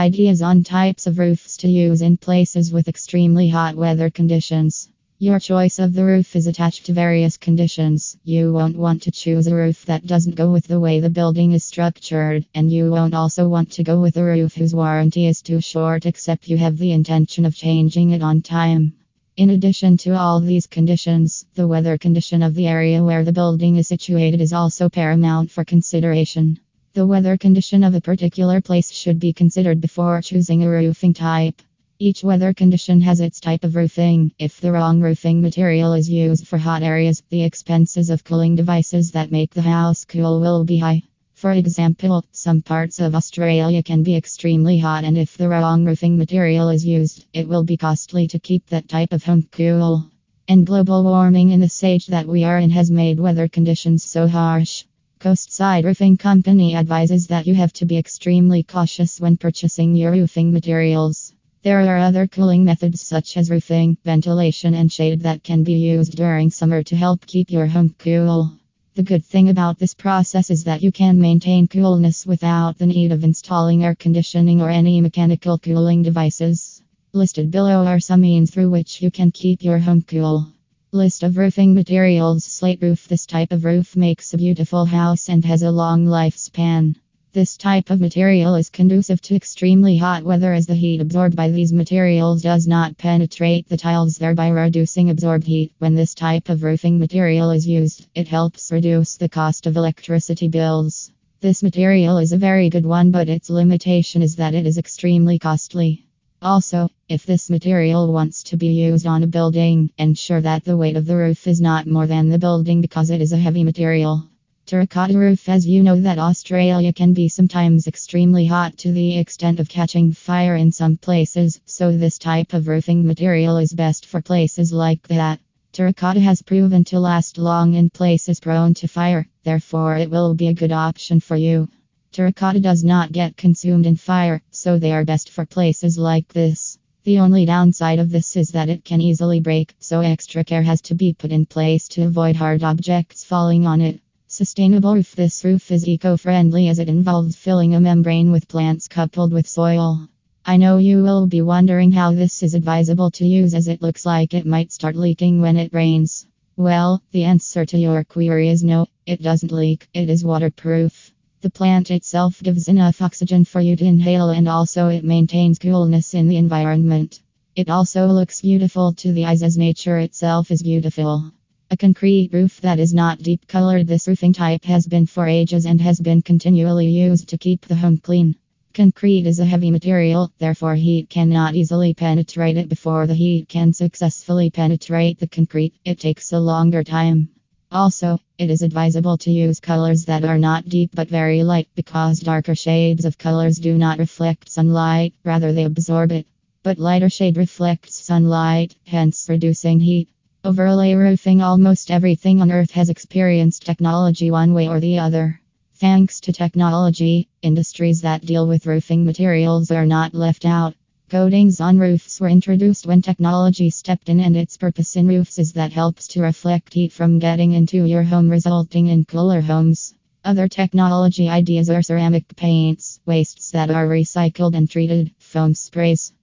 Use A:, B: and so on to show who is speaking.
A: Ideas on types of roofs to use in places with extremely hot weather conditions. Your choice of the roof is attached to various conditions. You won't want to choose a roof that doesn't go with the way the building is structured, and you won't also want to go with a roof whose warranty is too short except you have the intention of changing it on time. In addition to all these conditions, the weather condition of the area where the building is situated is also paramount for consideration. The weather condition of a particular place should be considered before choosing a roofing type. Each weather condition has its type of roofing. If the wrong roofing material is used for hot areas, the expenses of cooling devices that make the house cool will be high. For example, some parts of Australia can be extremely hot, and if the wrong roofing material is used, it will be costly to keep that type of home cool. And global warming in the stage that we are in has made weather conditions so harsh Coastside Roofing Company advises that you have to be extremely cautious when purchasing your roofing materials. There are other cooling methods such as roofing, ventilation, and shade that can be used during summer to help keep your home cool. The good thing about this process is that you can maintain coolness without the need of installing air conditioning or any mechanical cooling devices. Listed below are some means through which you can keep your home cool. List of roofing materials Slate roof This type of roof makes a beautiful house and has a long lifespan. This type of material is conducive to extremely hot weather as the heat absorbed by these materials does not penetrate the tiles, thereby reducing absorbed heat. When this type of roofing material is used, it helps reduce the cost of electricity bills. This material is a very good one, but its limitation is that it is extremely costly. Also, if this material wants to be used on a building, ensure that the weight of the roof is not more than the building because it is a heavy material. Terracotta roof As you know that Australia can be sometimes extremely hot to the extent of catching fire in some places, so this type of roofing material is best for places like that. Terracotta has proven to last long in places prone to fire, therefore it will be a good option for you. Terracotta does not get consumed in fire, so they are best for places like this. The only downside of this is that it can easily break, so extra care has to be put in place to avoid hard objects falling on it. Sustainable roof This roof is eco friendly as it involves filling a membrane with plants coupled with soil. I know you will be wondering how this is advisable to use as it looks like it might start leaking when it rains. Well, the answer to your query is no, it doesn't leak, it is waterproof. The plant itself gives enough oxygen for you to inhale and also it maintains coolness in the environment. It also looks beautiful to the eyes as nature itself is beautiful. A concrete roof that is not deep colored. This roofing type has been for ages and has been continually used to keep the home clean. Concrete is a heavy material, therefore, heat cannot easily penetrate it before the heat can successfully penetrate the concrete. It takes a longer time. Also, it is advisable to use colors that are not deep but very light because darker shades of colors do not reflect sunlight, rather, they absorb it. But lighter shade reflects sunlight, hence reducing heat. Overlay roofing Almost everything on Earth has experienced technology one way or the other. Thanks to technology, industries that deal with roofing materials are not left out. Coatings on roofs were introduced when technology stepped in, and its purpose in roofs is that helps to reflect heat from getting into your home, resulting in cooler homes. Other technology ideas are ceramic paints, wastes that are recycled and treated, foam sprays.